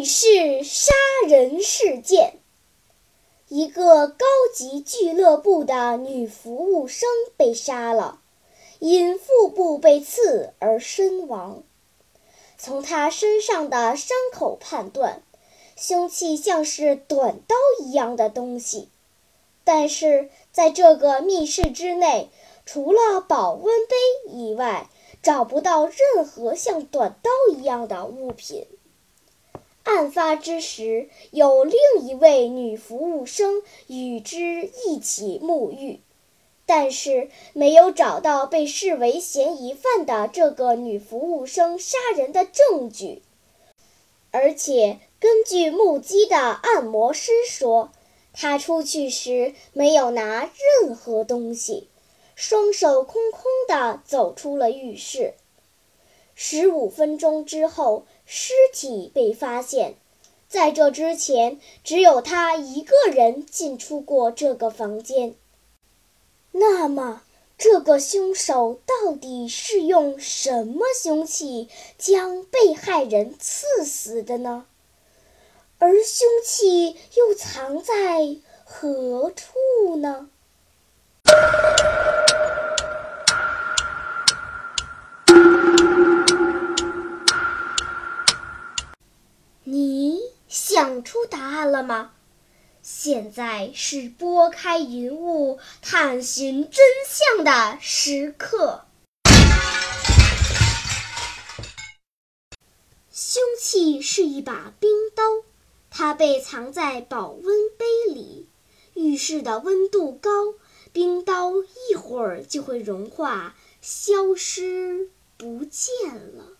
浴室杀人事件，一个高级俱乐部的女服务生被杀了。因腹部被刺而身亡。从她身上的伤口判断，凶器像是短刀一样的东西。但是在这个密室之内，除了保温杯以外，找不到任何像短刀一样的物品。案发之时，有另一位女服务生与之一起沐浴。但是没有找到被视为嫌疑犯的这个女服务生杀人的证据，而且根据目击的按摩师说，他出去时没有拿任何东西，双手空空地走出了浴室。十五分钟之后，尸体被发现，在这之前，只有他一个人进出过这个房间。那么，这个凶手到底是用什么凶器将被害人刺死的呢？而凶器又藏在何处呢？想出答案了吗？现在是拨开云雾探寻真相的时刻。凶器是一把冰刀，它被藏在保温杯里。浴室的温度高，冰刀一会儿就会融化，消失不见了。